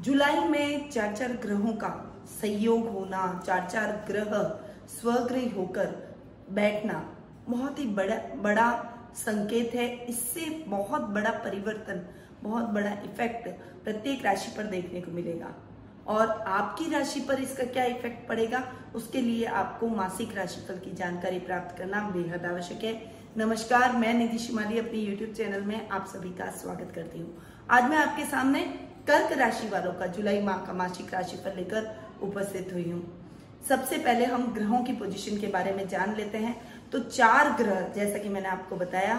जुलाई में चार चार ग्रहों का संयोग होना चार चार ग्रह स्वग्रह होकर बैठना बहुत ही बड़ा बड़ा संकेत है। इससे बहुत बड़ा परिवर्तन, बहुत बड़ा इफ़ेक्ट प्रत्येक राशि पर देखने को मिलेगा। और आपकी राशि पर इसका क्या इफ़ेक्ट पड़ेगा, उसके लिए आपको मासिक राशिफल की जानकारी प्राप्त करना बेहद आवश्यक है। नमस्कार, मैं निधि शिमाली, अपने यूट्यूब चैनल में आप सभी का स्वागत करती हूँ। आज मैं आपके सामने कर्क राशि वालों का जुलाई माह का मासिक राशि पर लेकर उपस्थित हुई हूँ। सबसे पहले हम ग्रहों की पोजीशन के बारे में जान लेते हैं। तो चार ग्रह, जैसा कि मैंने आपको बताया,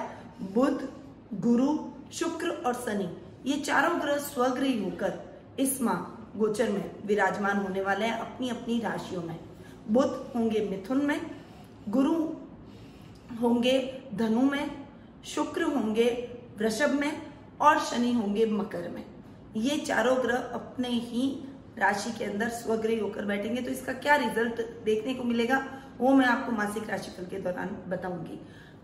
बुध, गुरु, शुक्र और शनि, ये चारों ग्रह स्वग्रही होकर इस माह गोचर में विराजमान होने वाले हैं अपनी अपनी राशियों में। बुध होंगे मिथुन में, गुरु होंगे धनु में, शुक्र होंगे वृषभ में और शनि होंगे मकर में। ये चारों ग्रह अपने ही राशि के अंदर स्वग्रही होकर बैठेंगे तो इसका क्या रिज़ल्ट देखने को मिलेगा, वो मैं आपको मासिक राशिफल के दौरान बताऊँगी।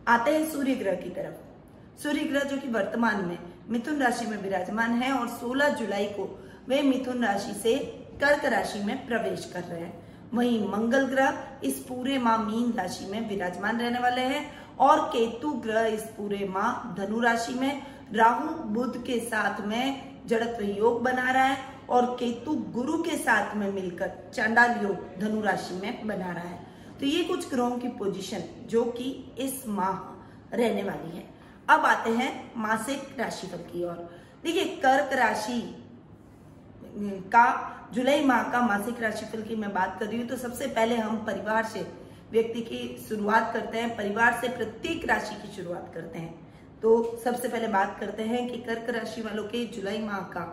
आते हैं सूर्य ग्रह की तरफ़। सूर्य ग्रह जो कि वर्तमान में मिथुन राशि में विराजमान है और 16 जुलाई को वे मिथुन राशि से कर्क राशि में प्रवेश कर रहे हैं। वहीं मंगल ग्रह इस पूरे माह मीन राशि में विराजमान रहने वाले हैं और केतु ग्रह इस पूरे माह धनु राशि में, राहु बुध के साथ में जड़त्व योग बना रहा है और केतु गुरु के साथ में मिलकर चांडाल योग धनु राशि में बना रहा है। तो ये कुछ ग्रहों की पोजीशन जो कि इस माह रहने वाली है। अब आते हैं मासिक राशिफल की ओर। देखिए, कर्क राशि का जुलाई माह का मासिक राशिफल की मैं बात कर रही हूँ तो सबसे पहले हम परिवार से, व्यक्ति की शुरुआत करते हैं, परिवार से प्रत्येक राशि की शुरुआत करते हैं। तो सबसे पहले बात करते हैं कि कर्क राशि वालों के जुलाई माह का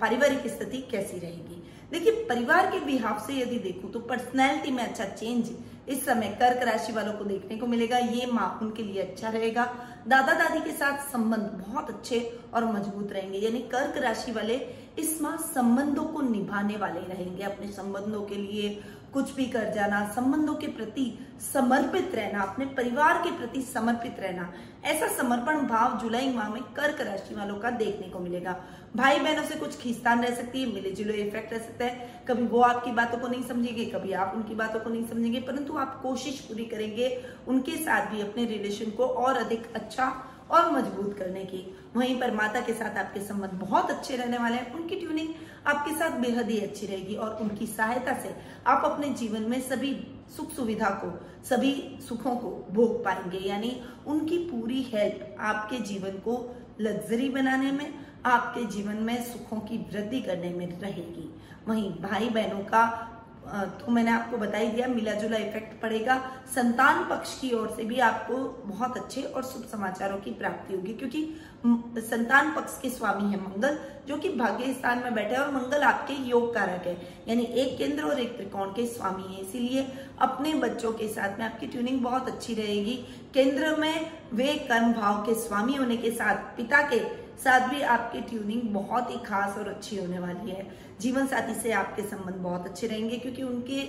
पारिवारिक स्थिति कैसी रहेगी। देखिए, परिवार के बिहाव से यदि देखूँ तो पर्सनैलिटी में अच्छा चेंज इस समय कर्क राशि वालों को देखने को मिलेगा। ये माह उनके लिए अच्छा रहेगा। दादा दादी के साथ संबंध बहुत अच्छे और मज़बूत रहेंगे। यानी कर्क राशि वाले इस माह संबंधों को निभाने वाले रहेंगे अपने संबंधों के लिए कुछ भी कर जाना, संबंधों के प्रति समर्पित रहना, अपने परिवार के प्रति समर्पित रहना, ऐसा समर्पण भाव जुलाई माह में कर्क राशि वालों का देखने को मिलेगा। भाई बहनों से कुछ खींचतान रह सकती है मिले जुले इफ़ेक्ट रह सकता है। कभी वो आपकी बातों को नहीं समझेंगे, कभी आप उनकी बातों को नहीं समझेंगे, परंतु आप कोशिश पूरी करेंगे उनके साथ भी अपने रिलेशन को और अधिक अच्छा और मज़बूत करने की। वहीं पर माता के साथ आपके संबंध बहुत अच्छे रहने वाले हैं। उनकी ट्यूनिंग आपके साथ बेहद ही अच्छी रहेगी और उनकी सहायता से आप अपने जीवन में सभी सुख सुविधा को, सभी सुखों को भोग पाएँगे। यानी उनकी पूरी हेल्प आपके जीवन को लग्जरी बनाने में, आपके जीवन में सुखों की वृद्धि करने में रहेगी। वहीं भाई बहनों का तो मैंने आपको बता ही दिया मिला जुला इफ़ेक्ट पड़ेगा। संतान पक्ष की ओर से भी आपको बहुत अच्छे और शुभ समाचारों की प्राप्ति होगी, क्योंकि संतान पक्ष के स्वामी है मंगल, जो कि भाग्य स्थान में बैठे और मंगल आपके योग कारक है, यानी एक केंद्र और एक त्रिकोण के स्वामी है। इसीलिए अपने बच्चों के साथ में आपकी ट्यूनिंग बहुत अच्छी रहेगी। केंद्र में वे कर्म भाव के स्वामी होने के साथ पिता के साथ भी आपकी ट्यूनिंग बहुत ही खास और अच्छी होने वाली है। जीवन साथी से आपके संबंध बहुत अच्छे रहेंगे, क्योंकि उनके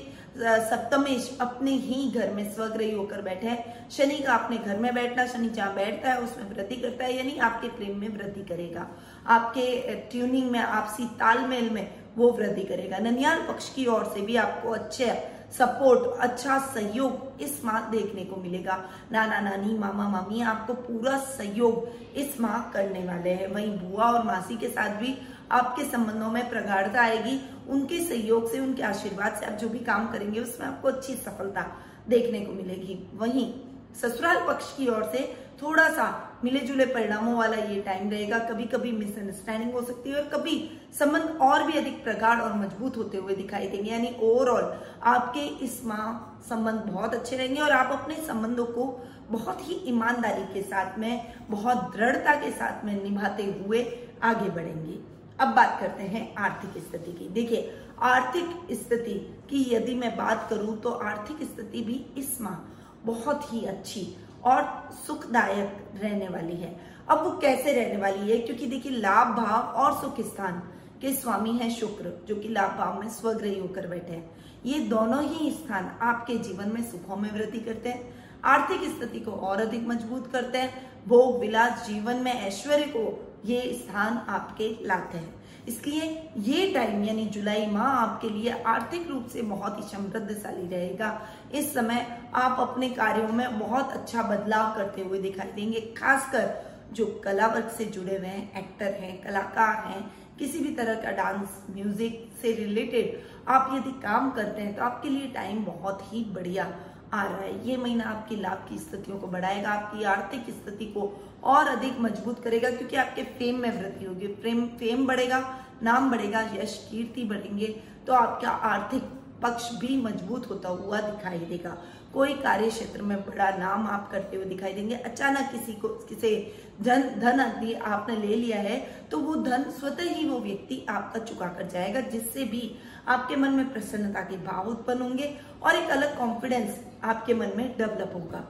सप्तमेश अपने ही घर में स्वग्रही होकर बैठे हैं। शनि का अपने घर में बैठना, शनि जहाँ बैठता है उसमें वृद्धि करता है, यानी आपके प्रेम में वृद्धि करेगा। आपके ट्यूनिंग में, आपसी तालमेल में वो वृद्धि करेगा। ननियाल पक्ष की ओर से भी आपको अच्छे सपोर्ट अच्छा सहयोग इस माह देखने को मिलेगा। नाना, नानी, मामा, मामी, आपको पूरा सहयोग इस माह करने वाले हैं। वहीं बुआ और मासी के साथ भी आपके संबंधों में प्रगाढ़ता आएगी। उनके सहयोग से, उनके आशीर्वाद से आप जो भी काम करेंगे, उसमें आपको अच्छी सफलता देखने को मिलेगी। वहीं ससुराल पक्ष की ओर से थोड़ा सा मिले जुले परिणामों वाला ये टाइम रहेगा। कभी कभी मिसअंडरस्टैंडिंग हो सकती है और कभी संबंध और भी अधिक प्रगाढ़ और मज़बूत होते हुए दिखाई देंगे। यानी ओवरऑल आपके इस माह संबंध बहुत अच्छे रहेंगे और आप अपने संबंधों को बहुत ही ईमानदारी के साथ में, बहुत दृढ़ता के साथ में निभाते हुए आगे बढ़ेंगे। अब बात करते हैं आर्थिक स्थिति की। देखिए, आर्थिक स्थिति की यदि मैं बात करूँ तो आर्थिक स्थिति भी इस माह बहुत ही अच्छी और सुखदायक रहने वाली है। अब वो कैसे रहने वाली है? क्योंकि देखिए, लाभ भाव और सुख स्थान के स्वामी है शुक्र, जो कि लाभ भाव में स्वग्रही होकर बैठे हैं। ये दोनों ही स्थान आपके जीवन में सुखों में वृद्धि करते हैं, आर्थिक स्थिति को और अधिक मज़बूत करते हैं, भोग विलास जीवन में ऐश्वर्य को ये स्थान आपके लाते हैं। इसलिए ये टाइम यानी जुलाई माह, आपके लिए आर्थिक रूप से बहुत ही समृद्धशाली रहेगा। इस समय आप अपने कार्यों में बहुत अच्छा बदलाव करते हुए दिखाई देंगे, खासकर जो कला वर्ग से जुड़े हुए हैं एक्टर हैं, कलाकार हैं, किसी भी तरह का डांस म्यूज़िक से रिलेटेड आप यदि काम करते हैं तो आपके लिए टाइम बहुत ही बढ़िया आ रहा है। ये महीना आपकी लाभ की स्थितियों को बढ़ाएगा, आपकी आर्थिक स्थिति को और अधिक मज़बूत करेगा, क्योंकि आपके फेम में वृद्धि होगी। फेम फेम बढ़ेगा, नाम बढ़ेगा, यश, कीर्ति बढ़ेंगे तो आपका आर्थिक पक्ष भी मज़बूत होता हुआ दिखाई देगा। कोई कार्य क्षेत्र में बड़ा नाम आप करते हुए दिखाई देंगे। अचानक किसी को, किसी धन धन यदि आपने ले लिया है तो वो धन स्वतः ही वो व्यक्ति आपका चुका कर जाएगा, जिससे भी आपके मन में प्रसन्नता के भाव उत्पन्न होंगे और एक अलग कॉन्फिडेंस आपके मन में डेवलप होगा।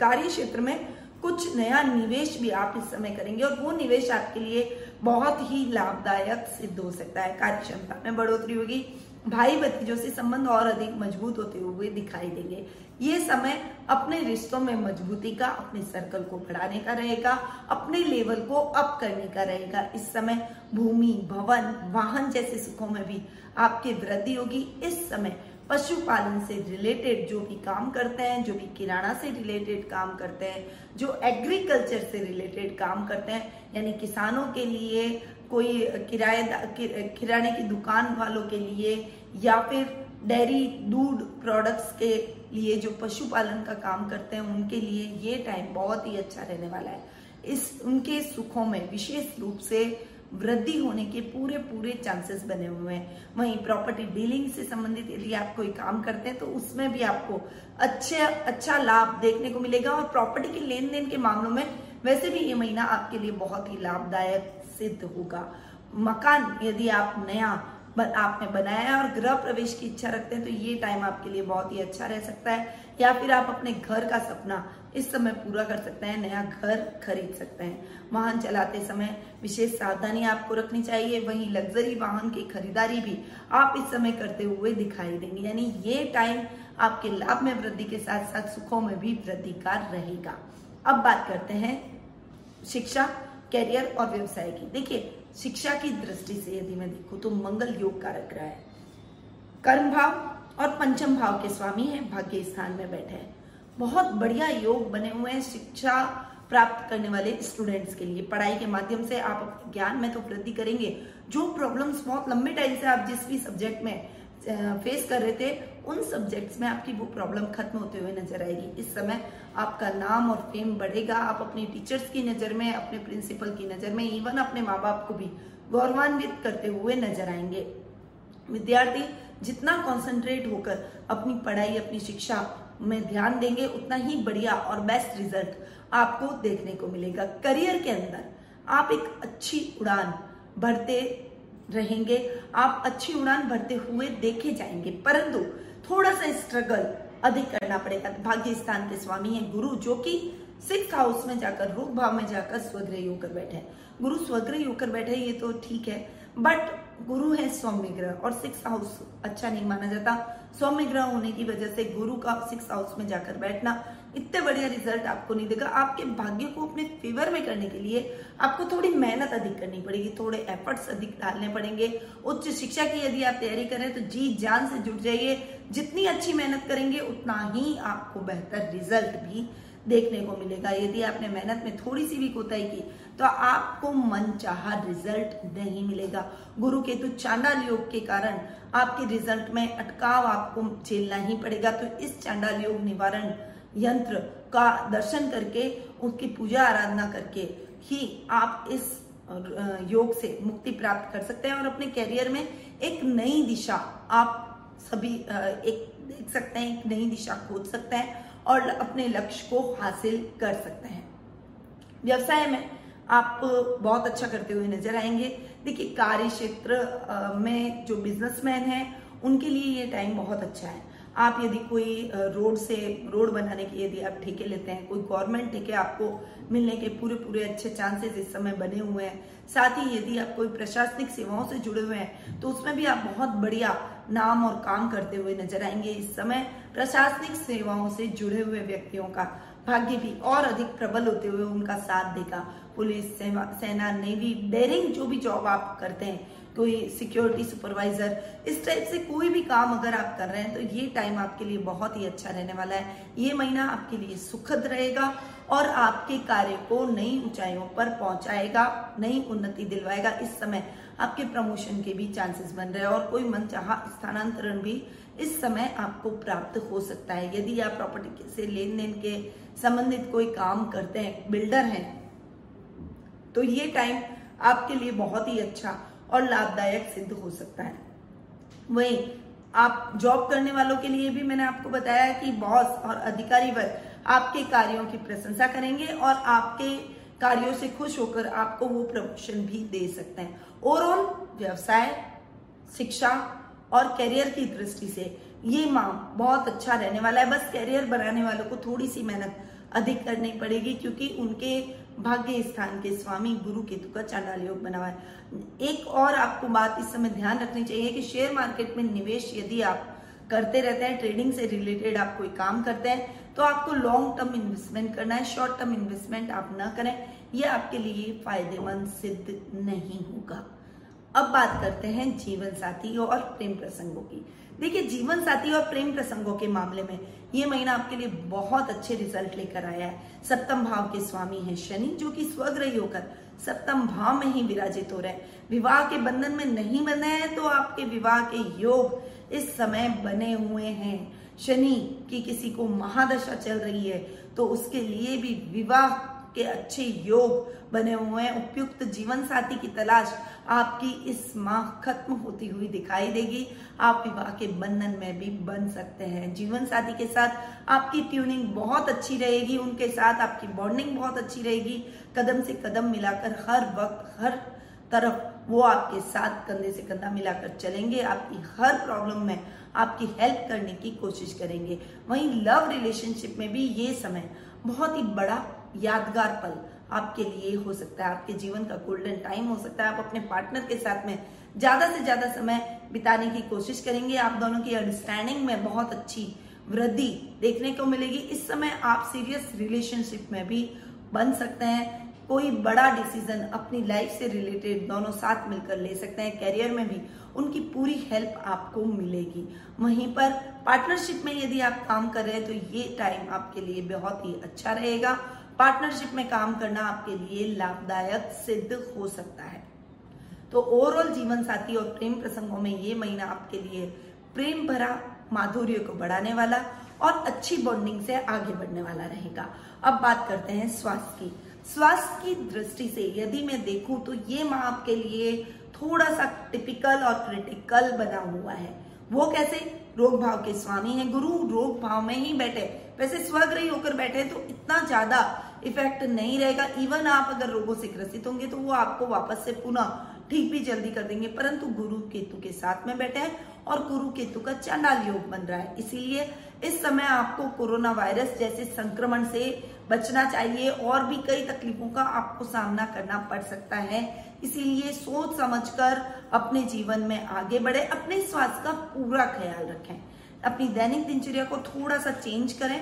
कार्य क्षेत्र में कुछ नया निवेश भी आप इस समय करेंगे और वो निवेश आपके लिए बहुत ही लाभदायक सिद्ध हो सकता है। कार्य क्षमता में बढ़ोतरी होगी। भाई भतीजों से संबंध और अधिक मज़बूत होते हुए दिखाई देंगे। ये समय अपने रिश्तों में मजबूती का, अपने सर्कल को बढ़ाने का रहेगा, अपने लेवल को अप करने का रहेगा। इस समय भूमि, भवन, वाहन जैसे सुखों में भी आपकी वृद्धि होगी। इस समय पशुपालन से रिलेटेड जो भी काम करते हैं, जो भी किराना से रिलेटेड काम करते हैं, जो एग्रीकल्चर से रिलेटेड काम करते हैं, यानी किसानों के लिए कोई किराए किराने की दुकान वालों के लिए या फिर डेयरी, दूध प्रोडक्ट्स के लिए जो पशुपालन का काम करते हैं, उनके लिए ये टाइम बहुत ही अच्छा रहने वाला है। इस, उनके सुखों में विशेष रूप से वृद्धि होने के पूरे पूरे चांसेस बने हुए हैं। वहीं प्रॉपर्टी डीलिंग से संबंधित यदि आप कोई काम करते हैं तो उसमें भी आपको अच्छे अच्छा लाभ देखने को मिलेगा और प्रॉपर्टी के लेन देन के मामलों में वैसे भी ये महीना आपके लिए बहुत ही लाभदायक सिद्ध होगा। मकान यदि आप नया आपने बनाया है और गृह प्रवेश की इच्छा रखते हैं तो ये टाइम आपके लिए बहुत ही अच्छा रह सकता है। या फिर आप अपने घर का सपना इस समय पूरा कर सकते हैं, नया घर खरीद सकते हैं। वाहन चलाते समय विशेष सावधानी आपको रखनी चाहिए, वहीं लग्जरी वाहन की खरीदारी भी आप इस समय करते हुए दिखाई देंगे। यानी ये टाइम आपके लाभ में वृद्धि के साथ साथ सुखों में भी वृद्धि का रहेगा। अब बात करते हैं शिक्षा कैरियर और व्यवसाय की। देखिए, शिक्षा की दृष्टि से यदि मैं देखूँ तो मंगल योग कारक रहा है। कर्म भाव और पंचम भाव के स्वामी है भाग्य स्थान में बैठे हैं। बहुत बढ़िया योग बने हुए हैं शिक्षा प्राप्त करने वाले स्टूडेंट्स के लिए। पढ़ाई के माध्यम से आप अपने ज्ञान में तो वृद्धि करेंगे। जो प्रॉब्लम्स बहुत लंबे टाइम से आप जिस भी सब्जेक्ट में फेस कर रहे थे, उन सब्जेक्ट्स में आपकी वो प्रॉब्लम खत्म होते हुए नज़र आएगी। इस समय आपका नाम और फेम बढ़ेगा। आप अपने टीचर्स की नज़र में, अपने प्रिंसिपल की नज़र में इवन अपने माँ बाप को भी गौरवान्वित करते हुए नज़र आएँगे। विद्यार्थी, जितना कॉन्सेंट्रेट होकर अपनी पढ़ाई, अपनी शिक्षा में ध्यान देंगे, उतना ही बढ़िया और बेस्ट रिज़ल्ट आपको देखने को मिलेगा करियर के अंदर। आप एक अच्छी उड़ान भरते रहेंगे, आप अच्छी उड़ान भरते हुए देखे जाएँगे, परंतु थोड़ा सा स्ट्रगल अधिक करना पड़ेगा। भाग्य स्थान के स्वामी है गुरु, जो कि सिक्स हाउस में जाकर, रूप भाव में जाकर, स्वग्रह होकर बैठे गुरु स्वग्रह होकर बैठे ये तो ठीक है बट गुरु है सौम्य ग्रह और सिक्स हाउस अच्छा नहीं माना जाता। सौम्य ग्रह होने की वजह से गुरु का सिक्स हाउस में जाकर बैठना इतने बढ़िया रिज़ल्ट आपको नहीं देगा। आपके भाग्य को अपने फेवर में करने के लिए आपको थोड़ी मेहनत अधिक करनी पड़ेगी, थोड़े एफर्ट्स अधिक डालने पड़ेंगे। उच्च शिक्षा की यदि आप तैयारी करें तो जी जान से जुट जाइए। जितनी अच्छी मेहनत करेंगे, उतना ही आपको बेहतर रिज़ल्ट भी देखने को मिलेगा। यदि आपने मेहनत में थोड़ी सी भी कोताही की तो आपको मन चाह रिज़ल्ट नहीं मिलेगा। गुरु केतु तो चांडाल योग के कारण आपके रिज़ल्ट में अटकाव आपको झेलना ही पड़ेगा। तो इस चांडाल योग निवारण यंत्र का दर्शन करके, उसकी पूजा आराधना करके ही आप इस योग से मुक्ति प्राप्त कर सकते हैं और अपने कैरियर में एक नई दिशा आप सभी एक देख सकते हैं, एक नई दिशा खोज सकते हैं। और अपने लक्ष्य को हासिल कर सकते हैं। व्यवसाय में आप बहुत अच्छा करते हुए नज़र आएँगे। देखिए कार्य क्षेत्र में जो बिजनेसमैन हैं, उनके लिए ये टाइम बहुत अच्छा है। आप यदि कोई रोड से, रोड बनाने के यदि आप ठेके लेते हैं, कोई गवर्नमेंट ठेके आपको मिलने के पूरे पूरे अच्छे चांसेस इस समय बने हुए हैं। साथ ही यदि आप कोई प्रशासनिक सेवाओं से जुड़े हुए हैं तो उसमें भी आप बहुत बढ़िया नाम और काम करते हुए नज़र आएँगे इस समय प्रशासनिक सेवाओं से जुड़े हुए व्यक्तियों का। भाग्य भी और अधिक प्रबल होते हुए उनका साथ देगा। पुलिस सेना, नेवी डेरिंग जो भी जॉब आप करते हैं कोई सिक्योरिटी सुपरवाइजर इस टाइप से कोई भी काम अगर आप कर रहे हैं तो ये टाइम आपके लिए बहुत ही अच्छा रहने वाला है। ये महीना आपके लिए सुखद रहेगा और आपके कार्य को नई ऊंचाइयों पर पहुंचाएगा, नई उन्नति दिलवाएगा। इस समय आपके प्रमोशन के भी चांसेस बन रहे हैं और कोई मन चाह स्थानांतरण भी इस समय आपको प्राप्त हो सकता है। यदि आप प्रॉपर्टी से लेन देन के संबंधित कोई काम करते हैं बिल्डर हैं तो ये टाइम आपके लिए बहुत ही अच्छा और लाभदायक सिद्ध हो सकता है। वही आप जॉब करने वालों के लिए भी मैंने आपको बताया कि बॉस और अधिकारी वर्ग आपके कार्यों की प्रशंसा करेंगे और आपके कार्यों से खुश होकर आपको वो प्रमोशन भी दे सकते हैं। ओवरऑल व्यवसाय, शिक्षा और करियर की दृष्टि से ये माह बहुत अच्छा रहने वाला है। बस करियर बनाने वालों को थोड़ी सी मेहनत अधिक करनी पड़ेगी क्योंकि उनके भाग्य स्थान के स्वामी गुरु केतु का चांडाल योग बना हुआ है। एक और आपको बात इस समय ध्यान रखनी चाहिए कि शेयर मार्केट में निवेश यदि आप करते रहते हैं ट्रेडिंग से रिलेटेड आप कोई काम करते हैं तो आपको लॉन्ग टर्म इन्वेस्टमेंट करना है शॉर्ट टर्म इन्वेस्टमेंट आप ना करें, यह आपके लिए फ़ायदेमंद सिद्ध नहीं होगा। अब बात करते हैं जीवन साथी और प्रेम प्रसंगों की। देखिए, जीवन साथी और प्रेम प्रसंगों के मामले में ये महीना आपके लिए बहुत अच्छे रिज़ल्ट लेकर आया है। सप्तम भाव के स्वामी है शनि, जो कि स्वग्रही होकर सप्तम भाव में ही विराजित हो रहे हैं। विवाह के बंधन में नहीं बने हैं तो आपके विवाह के योग इस समय बने हुए हैं। शनि की किसी को महादशा चल रही है तो उसके लिए भी विवाह के अच्छे योग बने हुए हैं। उपयुक्त जीवन साथी की तलाश आपकी इस माह खत्म होती हुई दिखाई देगी। आप विवाह के बंधन में भी बन सकते हैं। जीवन साथी के साथ आपकी ट्यूनिंग बहुत अच्छी रहेगी। उनके साथ आपकी बॉन्डिंग बहुत अच्छी रहेगी। कदम से कदम मिलाकर हर वक्त, हर तरफ़ वो आपके साथ कंधे से कंधा मिलाकर चलेंगे। आपकी हर प्रॉब्लम में आपकी हेल्प करने की कोशिश करेंगे। वहीं लव रिलेशनशिप में भी ये समय बहुत ही बड़ा यादगार पल आपके लिए हो सकता है, आपके जीवन का गोल्डन टाइम हो सकता है। आप अपने पार्टनर के साथ में ज़्यादा से ज़्यादा समय बिताने की कोशिश करेंगे। आप दोनों की अंडरस्टैंडिंग में बहुत अच्छी वृद्धि देखने को मिलेगी। इस समय आप सीरियस रिलेशनशिप में भी बन सकते हैं। कोई बड़ा डिसीज़न अपनी लाइफ से रिलेटेड दोनों साथ मिलकर ले सकते हैं। कैरियर में भी उनकी पूरी हेल्प आपको मिलेगी। वहीं पर पार्टनरशिप में यदि आप काम कर रहे हैं तो ये टाइम आपके लिए बहुत ही अच्छा रहेगा। पार्टनरशिप में काम करना आपके लिए लाभदायक सिद्ध हो सकता है। तो ओवरऑल जीवन साथी और प्रेम प्रसंगों में ये महीना आपके लिए प्रेम भरा, माधुर्य को बढ़ाने वाला और अच्छी बॉन्डिंग से आगे बढ़ने वाला रहेगा। अब बात करते हैं स्वास्थ्य की। स्वास्थ्य की दृष्टि से यदि मैं देखूँ तो ये माह आपके लिए थोड़ा सा टिपिकल और क्रिटिकल बना हुआ है। वो कैसे? रोग भाव के स्वामी है। गुरु रोग भाव में ही बैठे। वैसे स्वग्रही होकर बैठे तो इतना ज़्यादा इफ़ेक्ट नहीं रहेगा। इवन आप अगर रोगों से ग्रसित होंगे तो वो आपको वापस से पुनः ठीक भी जल्दी कर देंगे। परंतु गुरु केतु के साथ में बैठे हैं और गुरु केतु का चांडाल योग बन रहा है। इसीलिए इस समय आपको कोरोना वायरस जैसे संक्रमण से बचना चाहिए और भी कई तकलीफों का आपको सामना करना पड़ सकता है। इसीलिए सोच समझकर अपने जीवन में आगे बढ़े, अपने स्वास्थ्य का पूरा ख्याल रखें। अपनी दैनिक दिनचर्या को थोड़ा सा चेंज करें।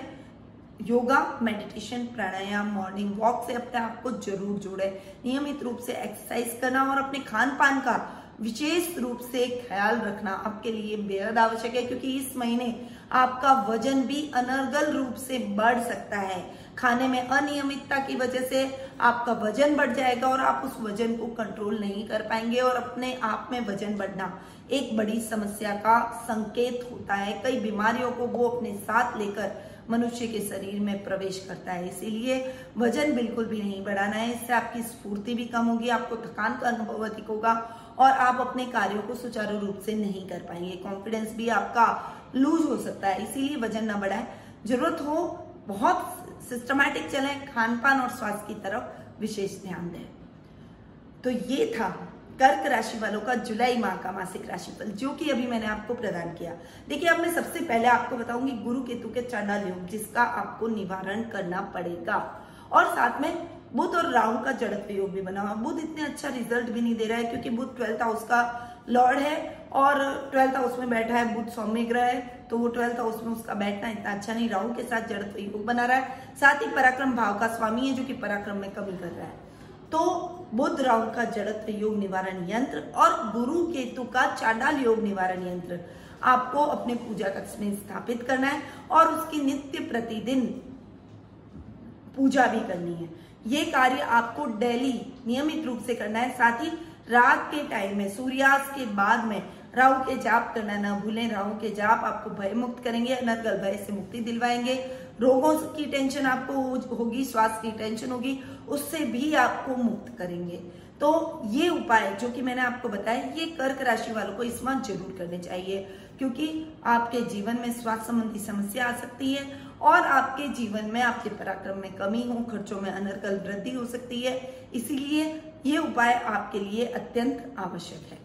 Yoga meditation pranayama morning walk से अपने आप को ज़रूर जोड़े। नियमित रूप से एक्सरसाइज करना और अपने खान पान का विशेष रूप से ख्याल रखना आपके लिए बेहद आवश्यक है, क्योंकि इस महीने आपका वज़न भी अनर्गल रूप से बढ़ सकता है। खाने में अनियमितता की वजह से आपका वज़न बढ़ जाएगा और आप उस वज़न को कंट्रोल नहीं कर पाएँगे और अपने आप में वज़न बढ़ना एक बड़ी समस्या का संकेत होता है। कई बीमारियों को वो अपने साथ लेकर मनुष्य के शरीर में प्रवेश करता है। इसीलिए वज़न बिल्कुल भी नहीं बढ़ाना है। इससे आपकी स्फूर्ति भी कम होगी, आपको थकान का अनुभव अधिक होगा और आप अपने कार्यों को सुचारू रूप से नहीं कर पाएँगे। कॉन्फिडेंस भी आपका लूज हो सकता है। इसीलिए वज़न ना बढ़ाए। ज़रूरत हो बहुत सिस्टमैटिक चले खान पान और स्वास्थ्य की तरफ़ विशेष ध्यान दें। तो ये था कर्क राशि वालों का जुलाई माह का मासिक राशिफल, जो कि अभी मैंने आपको प्रदान किया। देखिए, अब मैं सबसे पहले आपको बताऊँगी गुरु केतु के चंडाल योग, जिसका आपको निवारण करना पड़ेगा। और साथ में बुध और राहु का जड़त्व योग भी बना हुआ। बुध इतने अच्छा रिज़ल्ट भी नहीं दे रहा है, क्योंकि बुध ट्वेल्थ हाउस का लॉर्ड है और ट्वेल्थ हाउस में बैठा है बुध सौम्य ग्रह है तो वो ट्वेल्थ हाउस में उसका बैठना इतना अच्छा नहीं, राहु के साथ जड़त्व योग बना रहा है। साथ ही पराक्रम भाव का स्वामी है जो कि पराक्रम में कमी कर रहा है। तो बुद्ध, राहु का जड़त्व योग निवारण यंत्र और गुरु केतु का चाडाल योग निवारण यंत्र आपको अपने पूजा कक्ष में स्थापित करना है और उसकी नित्य प्रतिदिन पूजा भी करनी है। ये कार्य आपको डेली नियमित रूप से करना है। साथ ही रात के टाइम में, सूर्यास्त के बाद में राहु के जाप करना ना भूलें। राहु के जाप आपको भय मुक्त करेंगे, अनर्गल भय से मुक्ति दिलवाएँगे। रोगों की टेंशन आपको होगी, स्वास्थ्य की टेंशन होगी, उससे भी आपको मुक्त करेंगे। तो ये उपाय जो कि मैंने आपको बताया, ये कर्क राशि वालों को इस ज़रूर करने चाहिए, क्योंकि आपके जीवन में स्वास्थ्य संबंधी समस्या आ सकती है और आपके जीवन में, आपके पराक्रम में कमी हो, खर्चों में अनर्कल वृद्धि हो सकती है। इसीलिए ये उपाय आपके लिए अत्यंत आवश्यक है।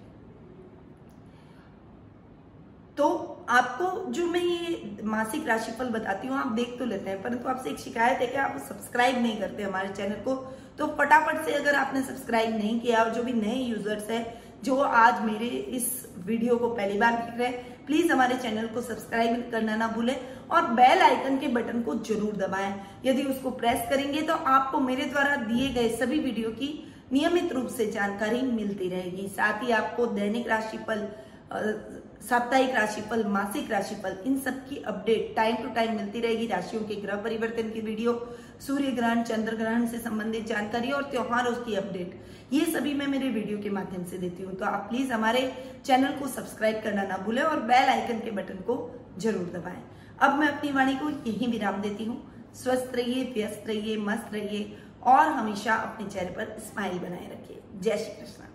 तो आपको जो मैं ये मासिक राशिफल बताती हूँ, आप देख तो लेते हैं, परंतु आपसे एक शिकायत है कि आप सब्सक्राइब नहीं करते हमारे चैनल को तो फटाफट से अगर आपने सब्सक्राइब नहीं किया और जो भी नए यूज़र्स है, जो आज मेरे इस वीडियो को पहली बार देख रहे हैं, प्लीज़ हमारे चैनल को सब्सक्राइब करना ना भूलें। और बेल आइकन के बटन को ज़रूर दबाएँ। यदि उसको प्रेस करेंगे तो आपको मेरे द्वारा दिए गए सभी वीडियो की नियमित रूप से जानकारी मिलती रहेगी। साथ ही आपको दैनिक राशिफल साप्ताहिक राशिफल, मासिक राशिफल, इन सब की अपडेट टाइम टू टाइम मिलती रहेगी। राशियों के ग्रह परिवर्तन की वीडियो सूर्य ग्रहण, चंद्र ग्रहण से संबंधित जानकारी और त्योहारों की अपडेट ये सभी मैं मेरे वीडियो के माध्यम से देती हूँ। तो आप प्लीज़ हमारे चैनल को सब्सक्राइब करना ना भूलें और बेल आइकन के बटन को ज़रूर दबाएँ। अब मैं अपनी वाणी को यही विराम देती हूँ। स्वस्थ रहिए, व्यस्त रहिए, मस्त रहिए और हमेशा अपने चेहरे पर स्माइल बनाए रखिए। जय श्री कृष्ण।